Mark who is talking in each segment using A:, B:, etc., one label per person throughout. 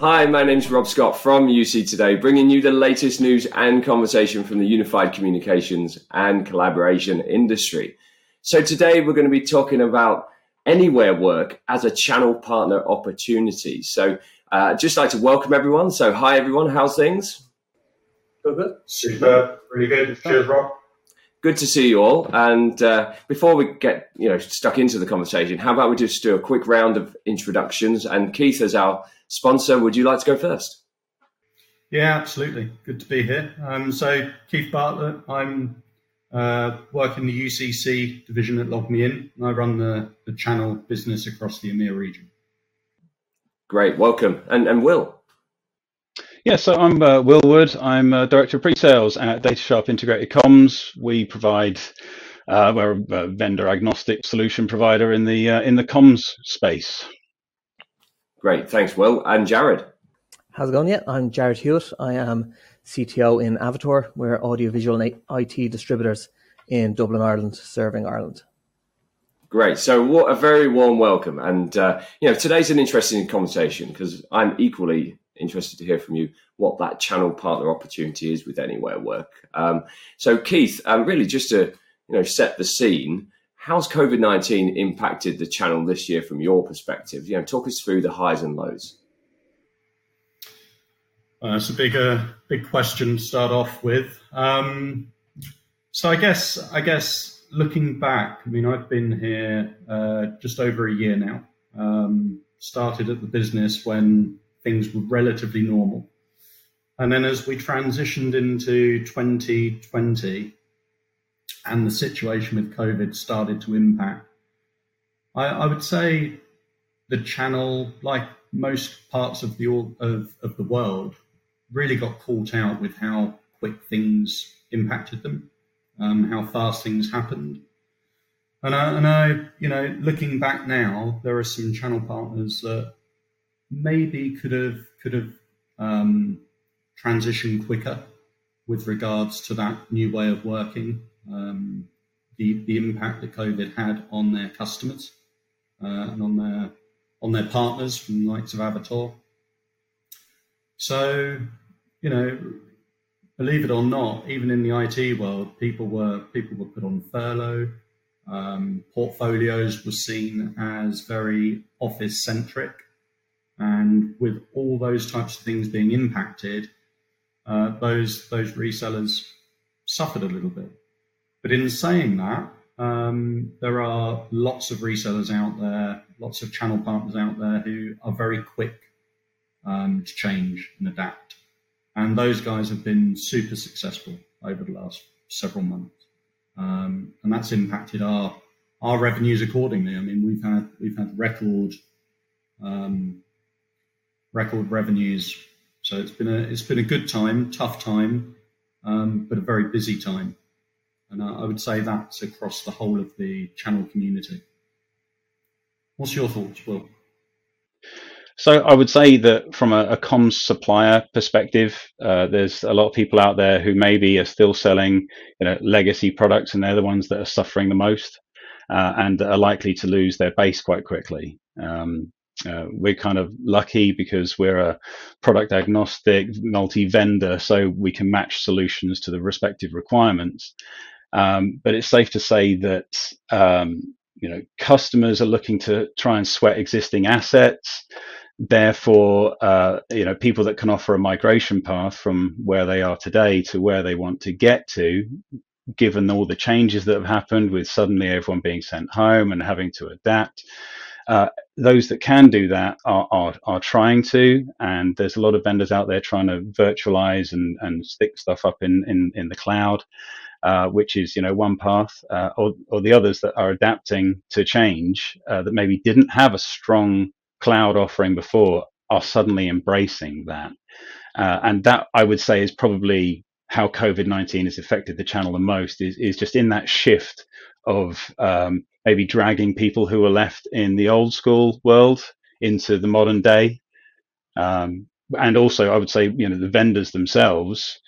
A: Hi, my name's Rob Scott from UC Today, bringing you the latest news and conversation from the unified communications and collaboration industry. So, today we're going to be talking about anywhere work as a channel partner opportunity. So, uh, just like to welcome everyone. So, hi everyone, how's things?
B: Good, Super, really good. Cheers, Rob.
A: Good to see you all. And uh, before we get you know stuck into the conversation, how about we just do a quick round of introductions? And Keith, as our sponsor, would you like to go first?
C: Yeah, absolutely. Good to be here. Um, so, Keith Bartlett, I'm uh, work in the UCC division at LogMeIn, and I run the, the channel business across the EMEA region.
A: Great, welcome. And, and Will?
D: Yeah, so I'm uh, Will Wood. I'm uh, Director of Pre-Sales at DataSharp Integrated Comms. We provide, uh, we're a vendor agnostic solution provider in the uh, in the comms space.
A: Great, thanks, Will. And Jared?
E: How's it going? Yeah, I'm Jared Hewitt. I am CTO in Avator. We're audiovisual and IT distributors in Dublin, Ireland, serving Ireland.
A: Great. So, what a very warm welcome. And, uh, you know, today's an interesting conversation because I'm equally interested to hear from you what that channel partner opportunity is with Anywhere Work. Um, so, Keith, um, really just to, you know, set the scene, how's COVID 19 impacted the channel this year from your perspective? You know, talk us through the highs and lows.
C: Uh, it's a big, uh, big question to start off with. Um, so I guess, I guess looking back, I mean, I've been here uh, just over a year now. Um, started at the business when things were relatively normal, and then as we transitioned into 2020, and the situation with COVID started to impact, I, I would say the channel, like most parts of the of, of the world, really got caught out with how quick things impacted them, um, how fast things happened. And I, and I, you know, looking back now, there are some channel partners that maybe could have could have um, transitioned quicker with regards to that new way of working um, the the impact that COVID had on their customers uh, and on their on their partners from the likes of Avator. So, you know, believe it or not, even in the IT world, people were people were put on furlough. Um, portfolios were seen as very office centric, and with all those types of things being impacted, uh, those those resellers suffered a little bit. But in saying that, um, there are lots of resellers out there, lots of channel partners out there who are very quick um, to change and adapt. And those guys have been super successful over the last several months. Um, and that's impacted our our revenues accordingly. I mean, we've had we've had record um, record revenues. So it's been a it's been a good time, tough time, um, but a very busy time. And I would say that's across the whole of the channel community. What's your thoughts, Will?
D: So I would say that from a, a comms supplier perspective, uh, there's a lot of people out there who maybe are still selling, you know, legacy products, and they're the ones that are suffering the most, uh, and are likely to lose their base quite quickly. Um, uh, we're kind of lucky because we're a product agnostic multi-vendor, so we can match solutions to the respective requirements. Um, but it's safe to say that um, you know customers are looking to try and sweat existing assets. Therefore, uh, you know people that can offer a migration path from where they are today to where they want to get to, given all the changes that have happened with suddenly everyone being sent home and having to adapt. Uh, those that can do that are, are, are trying to, and there's a lot of vendors out there trying to virtualize and, and stick stuff up in, in, in the cloud uh, which is you know one path, uh, or, or the others that are adapting to change uh, that maybe didn't have a strong cloud offering before are suddenly embracing that, uh, and that I would say is probably how COVID nineteen has affected the channel the most is is just in that shift of um, maybe dragging people who were left in the old school world into the modern day. Um, and also, I would say, you know, the vendors themselves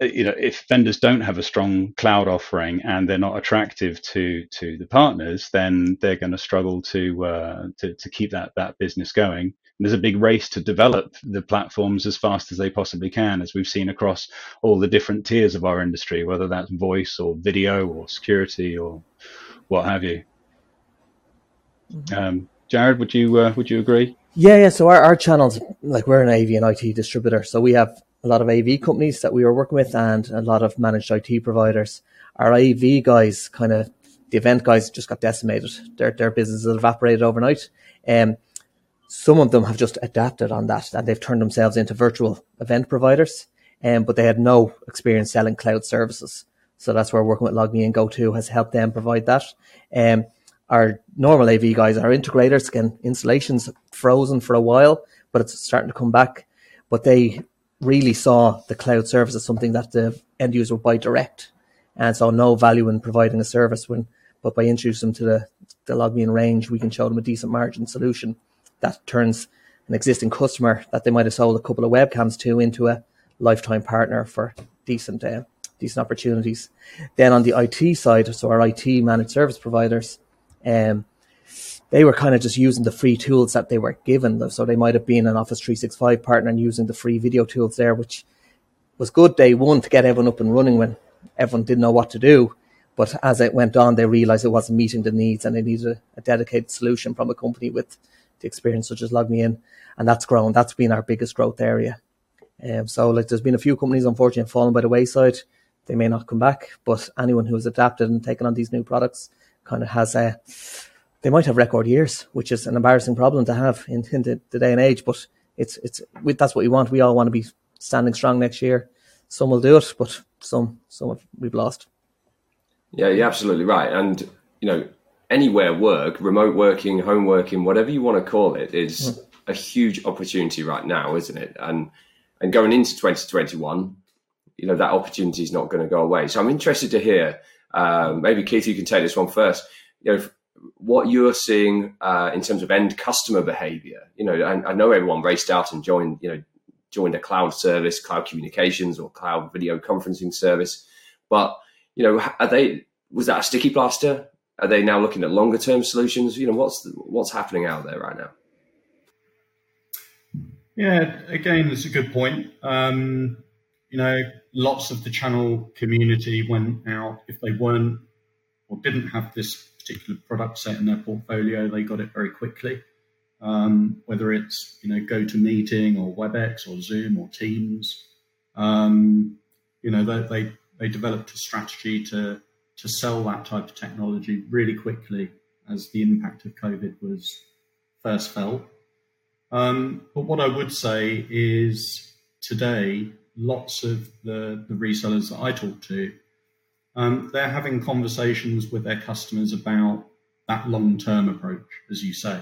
D: you know, if vendors don't have a strong cloud offering and they're not attractive to to the partners, then they're going to struggle to, uh, to to keep that that business going. And there's a big race to develop the platforms as fast as they possibly can, as we've seen across all the different tiers of our industry, whether that's voice or video or security or what have you. Mm-hmm. Um, Jared, would you uh, would you agree?
E: Yeah, yeah. So our, our channels, like we're an AV and IT distributor, so we have a lot of AV companies that we were working with and a lot of managed IT providers. Our AV guys, kind of the event guys, just got decimated. Their their businesses evaporated overnight. Um, some of them have just adapted on that and they've turned themselves into virtual event providers. Um, but they had no experience selling cloud services. So that's where working with LogMeIn and GoTo has helped them provide that. Um, our normal AV guys, our integrators, again, installations frozen for a while, but it's starting to come back. But they really saw the cloud service as something that the end user would buy direct and saw no value in providing a service when, but by introducing them to the, the LogMeIn range, we can show them a decent margin solution that turns an existing customer that they might have sold a couple of webcams to into a lifetime partner for decent, uh, decent opportunities. Then on the IT side, so our IT managed service providers, um, they were kind of just using the free tools that they were given. So they might have been an Office 365 partner and using the free video tools there, which was good day one to get everyone up and running when everyone didn't know what to do. But as it went on, they realized it wasn't meeting the needs and they needed a, a dedicated solution from a company with the experience such as LogMeIn. And that's grown. That's been our biggest growth area. Um, so like there's been a few companies unfortunately fallen by the wayside. They may not come back, but anyone who has adapted and taken on these new products kind of has a, they might have record years, which is an embarrassing problem to have in, in the, the, day and age. But it's it's we, that's what we want. We all want to be standing strong next year. Some will do it, but some some we've lost.
A: Yeah, you're absolutely right. And you know, anywhere work, remote working, home working, whatever you want to call it, is mm. a huge opportunity right now, isn't it? And and going into 2021, you know that opportunity is not going to go away. So I'm interested to hear. Um, maybe Keith, you can take this one first. You know, what you're seeing uh, in terms of end customer behavior. You know, I, I, know everyone raced out and joined, you know, joined a cloud service, cloud communications or cloud video conferencing service. But, you know, are they, was that a sticky plaster? Are they now looking at longer term solutions? You know, what's, what's happening out there right now?
C: Yeah, again, it's a good point. Um, you know, lots of the channel community went out if they weren't or didn't have this particular product set in their portfolio, they got it very quickly. Um, whether it's you know GoToMeeting or WebEx or Zoom or Teams, um, you know they, they they developed a strategy to to sell that type of technology really quickly as the impact of COVID was first felt. Um, but what I would say is today, lots of the, the resellers that I talk to um, they're having conversations with their customers about that long term approach, as you say.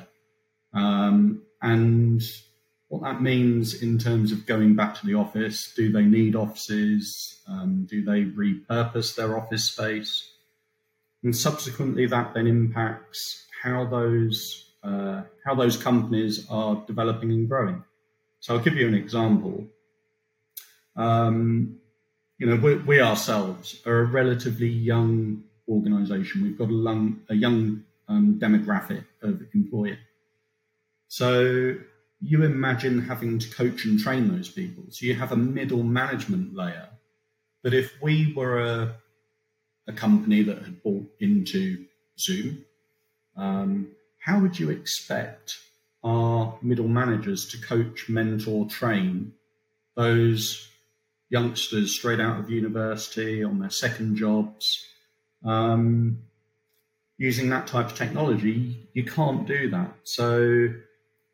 C: Um, and what that means in terms of going back to the office do they need offices? Um, do they repurpose their office space? And subsequently, that then impacts how those uh, how those companies are developing and growing. So I'll give you an example. Um, you know, we, we, ourselves are a relatively young organisation. We've got a, long, a young um, demographic of employer. So you imagine having to coach and train those people. So you have a middle management layer. But if we were a, a company that had bought into Zoom, um, how would you expect our middle managers to coach, mentor, train those youngsters straight out of university on their second jobs. Um, using that type of technology, you can't do that. So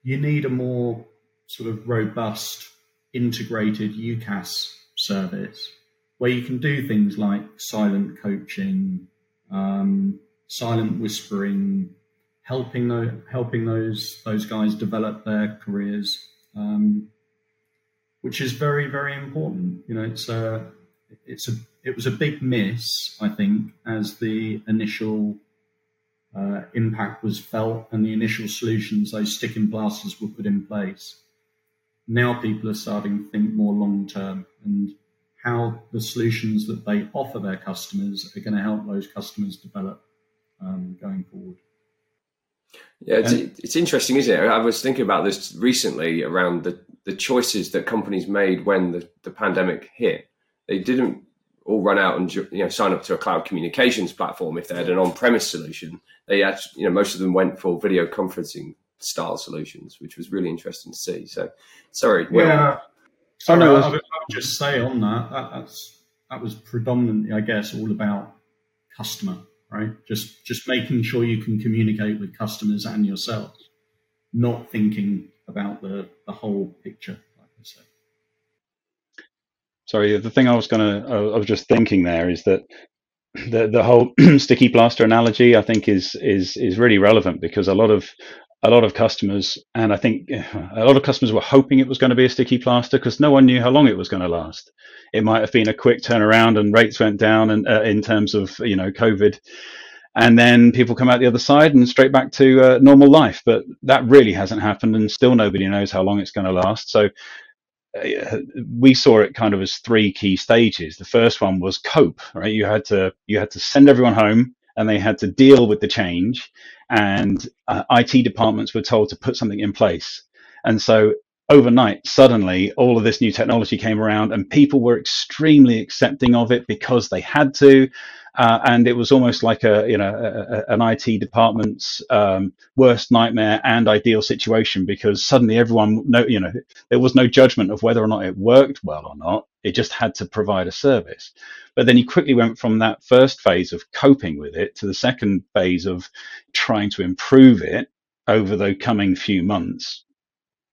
C: you need a more sort of robust, integrated UCaaS service where you can do things like silent coaching, um, silent whispering, helping the, helping those those guys develop their careers. Um, which is very very important. You know, it's a it's a it was a big miss, I think, as the initial uh, impact was felt and the initial solutions, those sticking plasters, were put in place. Now people are starting to think more long term and how the solutions that they offer their customers are going to help those customers develop um, going forward.
A: Yeah, it's, it's interesting, isn't it? I was thinking about this recently around the, the choices that companies made when the, the pandemic hit. They didn't all run out and you know sign up to a cloud communications platform if they had an on-premise solution. They actually, you know, most of them went for video conferencing style solutions, which was really interesting to see. So, sorry,
C: yeah. Sorry, I, would, I would just say on that, that that's that was predominantly, I guess, all about customer right? Just just making sure you can communicate with customers and yourself, not thinking about the, the whole picture, like I.
D: Sorry, the thing I was gonna I was just thinking there is that the the whole sticky plaster analogy I think is is is really relevant because a lot of a lot of customers, and I think a lot of customers were hoping it was going to be a sticky plaster because no one knew how long it was going to last. It might have been a quick turnaround and rates went down, and uh, in terms of you know COVID, and then people come out the other side and straight back to uh, normal life. But that really hasn't happened, and still nobody knows how long it's going to last. So uh, we saw it kind of as three key stages. The first one was cope, right? You had to you had to send everyone home and they had to deal with the change. And uh, IT departments were told to put something in place. And so overnight, suddenly, all of this new technology came around, and people were extremely accepting of it because they had to. Uh, and it was almost like a you know a, a, an IT department's um, worst nightmare and ideal situation because suddenly everyone no you know there was no judgment of whether or not it worked well or not. It just had to provide a service. But then he quickly went from that first phase of coping with it to the second phase of trying to improve it over the coming few months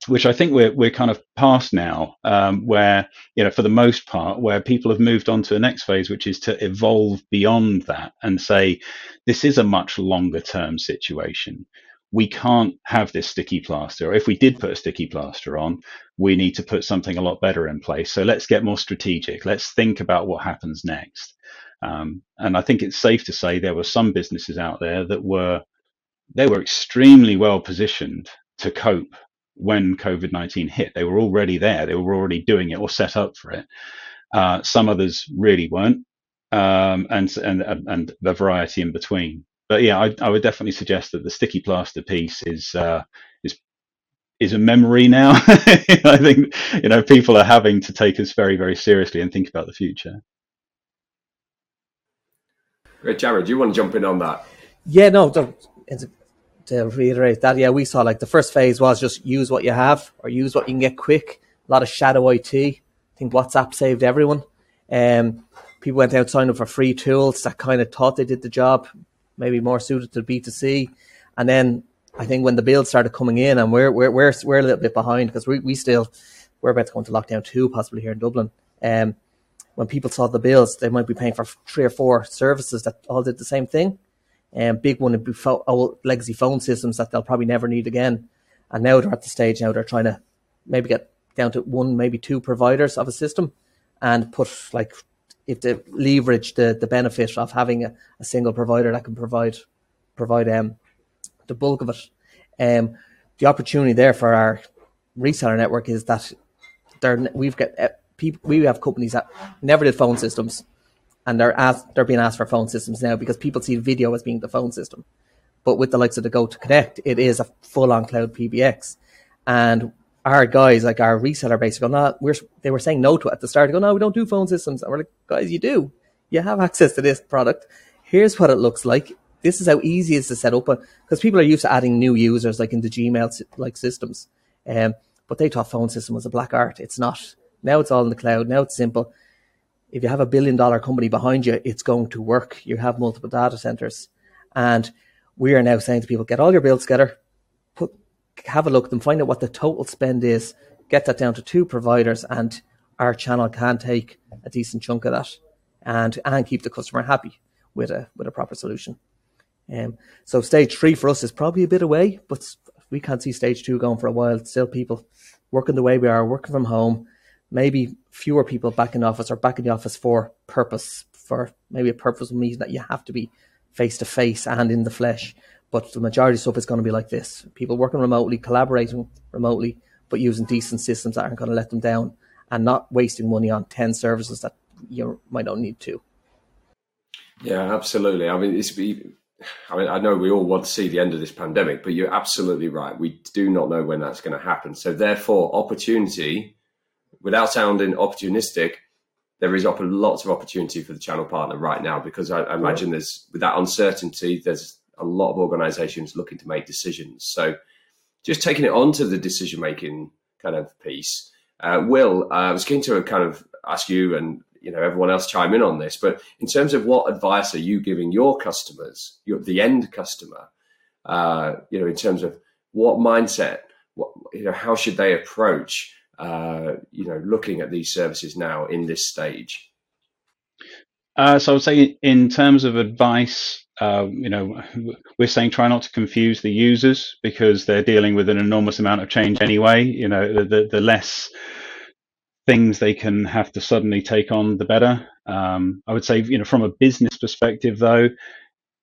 D: which I think we're we're kind of past now, um, where you know for the most part, where people have moved on to the next phase, which is to evolve beyond that and say this is a much longer term situation. We can't have this sticky plaster. If we did put a sticky plaster on, we need to put something a lot better in place. So let's get more strategic. Let's think about what happens next. Um, and I think it's safe to say there were some businesses out there that were they were extremely well positioned to cope when COVID 19 hit. They were already there, they were already doing it or set up for it. Uh, some others really weren't, um, and, and, and the variety in between. But yeah, I, I, would definitely suggest that the sticky plaster piece is uh, is is a memory now. I think you know people are having to take us very very seriously and think about the future.
A: Great, Jared, do you want to jump in on that?
E: Yeah, no, it's to reiterate that, yeah, we saw like the first phase was just use what you have or use what you can get quick. A lot of shadow IT. I think WhatsApp saved everyone. Um, people went out signing up for free tools that kind of thought they did the job, maybe more suited to B2C. And then I think when the bills started coming in, and we're we're we're, we're a little bit behind because we, we still we're about to go into lockdown two, possibly here in Dublin. Um, when people saw the bills, they might be paying for three or four services that all did the same thing um, big one be fo- old legacy phone systems that they'll probably never need again. And now they're at the stage now they're trying to maybe get down to one, maybe two providers of a system and put like if they leverage the, the benefit of having a, a single provider that can provide provide um the bulk of it. Um, the opportunity there for our reseller network is that we've got uh, people we have companies that never did phone systems and they're asked, they're being asked for phone systems now because people see video as being the phone system. But with the likes of the GoToConnect, it is a full on cloud PBX. And our guys, like our reseller base, go, no, we're, they were saying no to it at the start. They go, no, we don't do phone systems. And we're like, guys, you do. You have access to this product. Here's what it looks like. This is how easy it is to set up because people are used to adding new users like into Gmail like systems. Um, but they thought phone system was a black art. It's not. Now it's all in the cloud. Now it's simple if you have a billion dollar company behind you, it's going to work. You have multiple data centers. And we are now saying to people, get all your bills together, put, have a look at them, find out what the total spend is, get that down to two providers, and our channel can take a decent chunk of that and, and keep the customer happy with a, with a proper solution. Um, so stage three for us is probably a bit away, but we can't see stage two going for a while. It's Still people working the way we are, working from home, maybe fewer people back in office or back in the office for purpose, for maybe a purpose meeting that you have to be face to face and in the flesh. But the majority of stuff is going to be like this: people working remotely, collaborating remotely, but using decent systems that aren't going to let them down, and not wasting money on 10 services that you might not need to.
A: Yeah, absolutely. I mean, it's, I mean, I know we all want to see the end of this pandemic, but you're absolutely right. We do not know when that's going to happen. So, therefore, opportunity, without sounding opportunistic, there is lots of opportunity for the channel partner right now because I, I imagine there's with that uncertainty, there's a lot of organisations looking to make decisions. So, just taking it on to the decision making kind of piece. Uh, Will, uh, I was keen to kind of ask you and you know everyone else chime in on this, but in terms of what advice are you giving your customers, your, the end customer, uh, you know, in terms of what mindset, what you know, how should they approach, uh, you know, looking at these services now in this stage?
D: Uh, so I would say, in terms of advice, uh, you know, we're saying try not to confuse the users because they're dealing with an enormous amount of change anyway. You know, the the less things they can have to suddenly take on, the better. Um, I would say, you know, from a business perspective, though,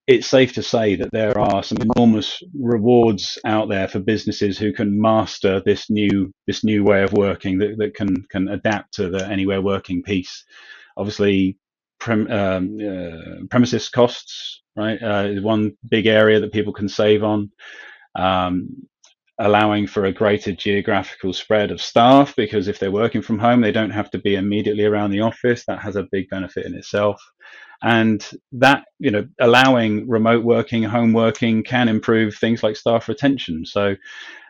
D: it's safe to say that there are some enormous rewards out there for businesses who can master this new this new way of working that, that can can adapt to the anywhere working piece. Obviously, prem, um, uh, premises costs right? Uh, is one big area that people can save on. Um, allowing for a greater geographical spread of staff because if they're working from home, they don't have to be immediately around the office. That has a big benefit in itself. And that, you know, allowing remote working, home working can improve things like staff retention. So,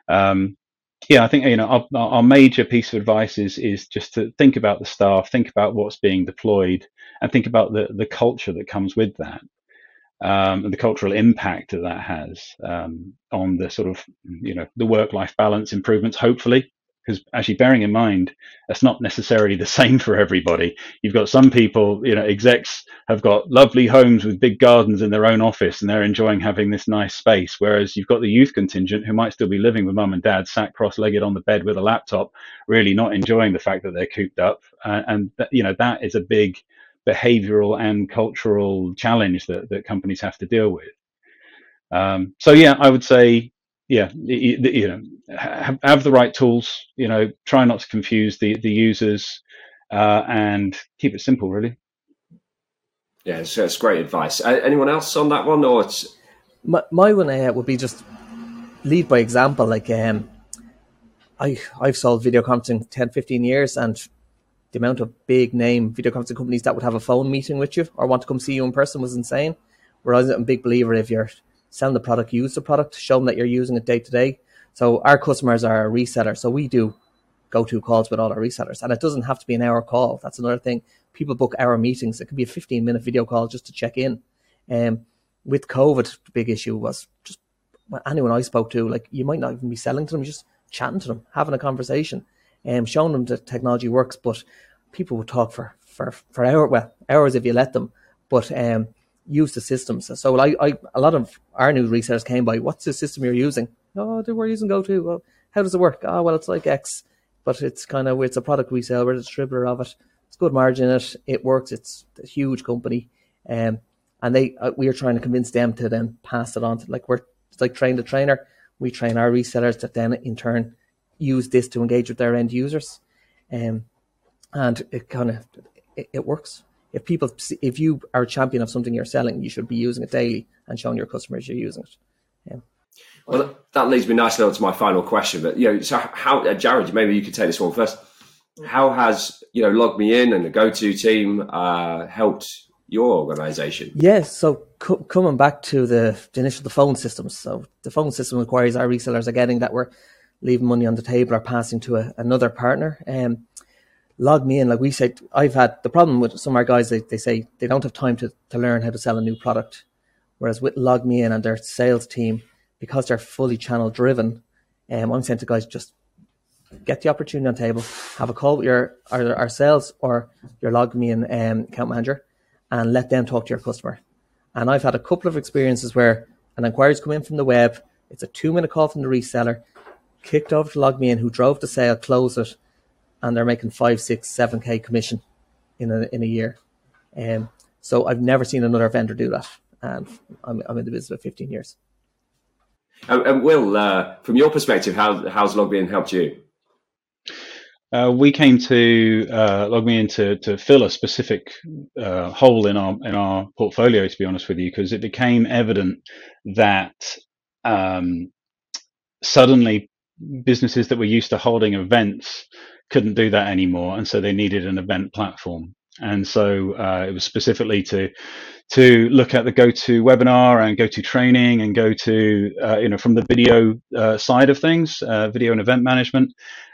D: um, yeah, I think you know our, our, major piece of advice is is just to think about the staff, think about what's being deployed, and think about the the culture that comes with that um, and the cultural impact that that has um, on the sort of you know the work-life balance improvements. Hopefully, because actually bearing in mind that's not necessarily the same for everybody. You've got some people, you know, execs have got lovely homes with big gardens in their own office, and they're enjoying having this nice space. Whereas you've got the youth contingent who might still be living with mum and dad, sat cross-legged on the bed with a laptop, really not enjoying the fact that they're cooped up, uh, and you know that is a big behavioral and cultural challenge that, that companies have to deal with. Um, so yeah, I would say, yeah, you, you know, have, have, the right tools. You know, try not to confuse the the users, uh, and keep it simple. Really.
A: Yeah, so that's great advice. Uh, anyone else on that one, or it's
E: my, my one uh, would be just lead by example. Like, um, I I've sold video conferencing 10, 15 years, and the amount of big name video conferencing companies that would have a phone meeting with you or want to come see you in person was insane. Whereas I'm a big believer if you're selling the product, use the product, show them that you're using it day to day. So our customers are a reseller. So we do go to calls with all our resellers. And it doesn't have to be an hour call. That's another thing. People book hour meetings. It could be a 15 minute video call just to check in. Um, with COVID, the big issue was just anyone I spoke to, like you might not even be selling to them, just chatting to them, having a conversation um, showing them that technology works. But people would talk for for for hours, well, hours if you let them. But um, use the systems. So I, I, a lot of our new resellers came by. What's the system you're using? Oh, we're using GoTo. Well, how does it work? Oh, well, it's like X, but it's kind of it's a product we sell. We're a distributor of it. It's good margin it. It works. It's a huge company, um, and they uh, we are trying to convince them to then pass it on to like we're it's like train the trainer. We train our resellers that then in turn use this to engage with their end users, um, and it kind of it, it, works. If people, if you are a champion of something you're selling, you should be using it daily and showing your customers you're using it.
A: Um, well, that leads me nicely on to my final question. But you know, so how, uh, Jared, maybe you could take this one first. How has you know LogMeIn and the GoTo team uh, helped your organization?
E: Yes. So co- coming back to the, the initial the phone systems. So the phone system requires our resellers are getting that we're leaving money on the table or passing to a, another partner. Um, LogMeIn, like we said, I've had the problem with some of our guys, they, they say they don't have time to, to learn how to sell a new product. Whereas with LogMeIn and their sales team, because they're fully channel driven, um, I'm saying to guys, just get the opportunity on the table, have a call with your either our sales or your LogMeIn um, account manager, and let them talk to your customer. And I've had a couple of experiences where an inquiry's come in from the web, it's a two minute call from the reseller, kicked over to LogMeIn, who drove the sale, closed it, and they're making five, six, seven k commission in a in a year. Um, so I've never seen another vendor do that, and I'm, I'm in the business for 15 years.
A: And, and Will, uh, from your perspective, how how's LogMeIn helped you?
D: uh, we came to uh, LogMeIn to to fill a specific uh, hole in our in our portfolio. To be honest with you, because it became evident that um, suddenly businesses that were used to holding events couldn't do that anymore, and so they needed an event platform. And so uh, it was specifically to to look at the GoToWebinar and GoToTraining and go to uh, you know from the video uh, side of things, uh, video and event management,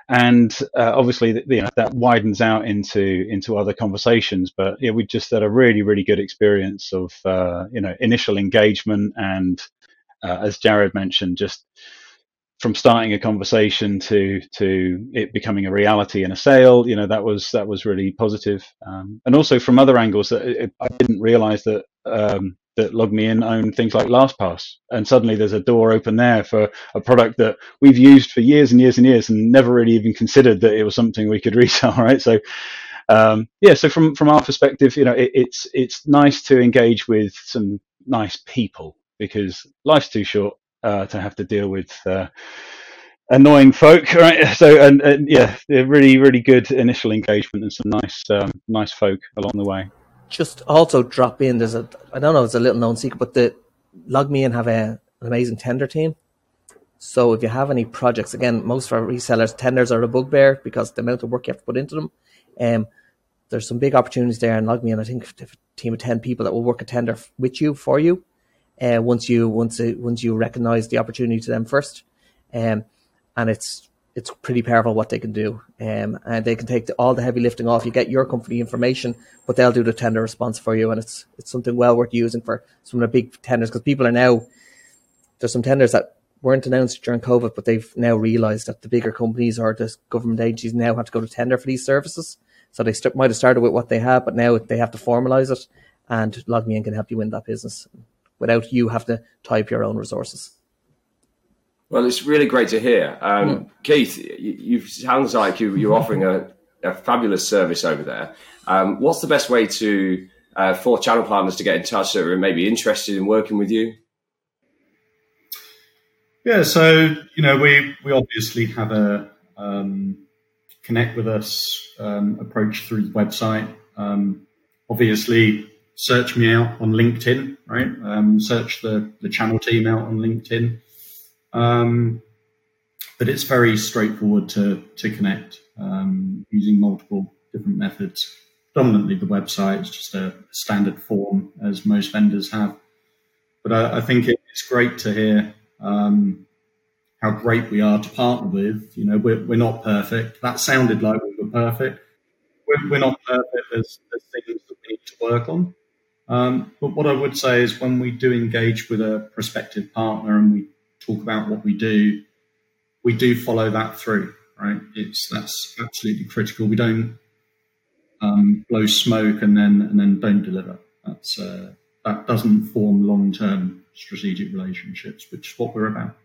D: and uh, obviously you know, that widens out into into other conversations. But yeah, we just had a really really good experience of uh, you know initial engagement and as Jared mentioned, just from starting a conversation to to it becoming a reality and a sale, you know, that was that was really positive. Um, and also from other angles, that it, I didn't realize that um, that LogMeIn owned things like LastPass, and suddenly there's a door open there for a product that we've used for years and years and years, and never really even considered that it was something we could resell, right? So. Um, yeah, so from from our perspective, you know, it, it's it's nice to engage with some nice people because life's too short uh, to have to deal with uh, annoying folk, right? So, and, and, yeah, really, really good initial engagement and some nice, um, nice folk along the way.
E: Just also drop in. There's a, I don't know, it's a little known secret, but the LogMeIn have a, an amazing tender team. So if you have any projects, again, most of our resellers tenders are a bugbear because the amount of work you have to put into them. Um, there's some big opportunities there, and LogMeIn, I think, a team of ten people that will work a tender with you for you uh, once you once it, once you recognize the opportunity to them first, um, and it's it's pretty powerful what they can do. Um, and they can take the, all the heavy lifting off. You get your company information, but they'll do the tender response for you, and it's it's something well worth using for some of the big tenders because people are now there's some tenders that weren't announced during COVID, but they've now realised that the bigger companies or the government agencies now have to go to tender for these services. So they st- might have started with what they have, but now they have to formalise it, and LogMeIn can help you win that business without you have to type your own resources.
A: Well, it's really great to hear. Um, mm. Keith, you, you sounds like you, you're offering a, a fabulous service over there. Um, what's the best way to uh, for channel partners to get in touch that are maybe interested in working with you?
C: Yeah, so you know we we obviously have a um, connect with us um, approach through the website. Um, obviously, search me out on LinkedIn, right? Um, search the, the channel team out on LinkedIn. Um, but it's very straightforward to, to connect um, using multiple different methods. Dominantly, the website is just a standard form, as most vendors have. But I, I think it's great to hear um, how great we are to partner with. You know, we're, we're not perfect. That sounded like we were perfect. We're, we're not perfect. There's, there's things that we need to work on. Um, but what I would say is when we do engage with a prospective partner and we talk about what we do, we do follow that through, right? It's that's absolutely critical. We don't um, blow smoke and then and then don't deliver. That's uh, that doesn't form long term strategic relationships, which is what we're about.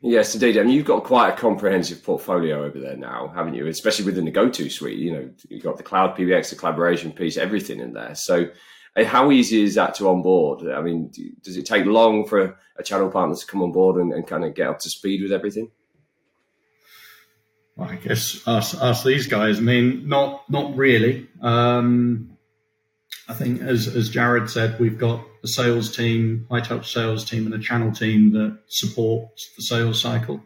A: Yes, indeed. I mean, you've got quite a comprehensive portfolio over there now, haven't you? Especially within the GoTo suite. You know, you've got the cloud PBX, the collaboration piece, everything in there. So how easy is that to onboard? I mean, does it take long for a channel partner to come on board and, and kind of get up to speed with everything?
C: I guess us, us these guys. I mean, not not really. Um, I think, as as Jared said, we've got a sales team, high touch sales team, and a channel team that supports the sales cycle.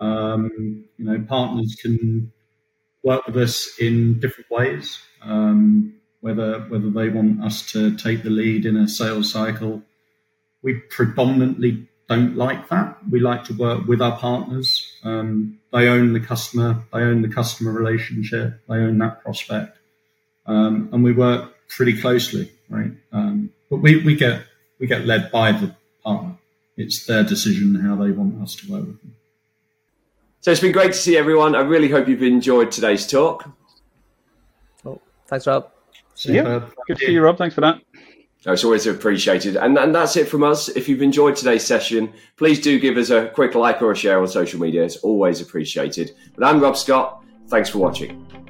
C: Um, you know, partners can work with us in different ways. Um, whether whether they want us to take the lead in a sales cycle. We predominantly don't like that. We like to work with our partners. Um, they own the customer, they own the customer relationship, they own that prospect, um, and we work pretty closely, right? Um, but we, we get we get led by the partner. It's their decision how they want us to work with them.
A: So it's been great to see everyone. I really hope you've enjoyed today's talk.
E: Oh, thanks, Rob.
D: Yeah, uh, good to see you, Rob. Thanks for that.
A: It's always appreciated. And, and that's it from us. If you've enjoyed today's session, please do give us a quick like or a share on social media. It's always appreciated. But I'm Rob Scott. Thanks for watching.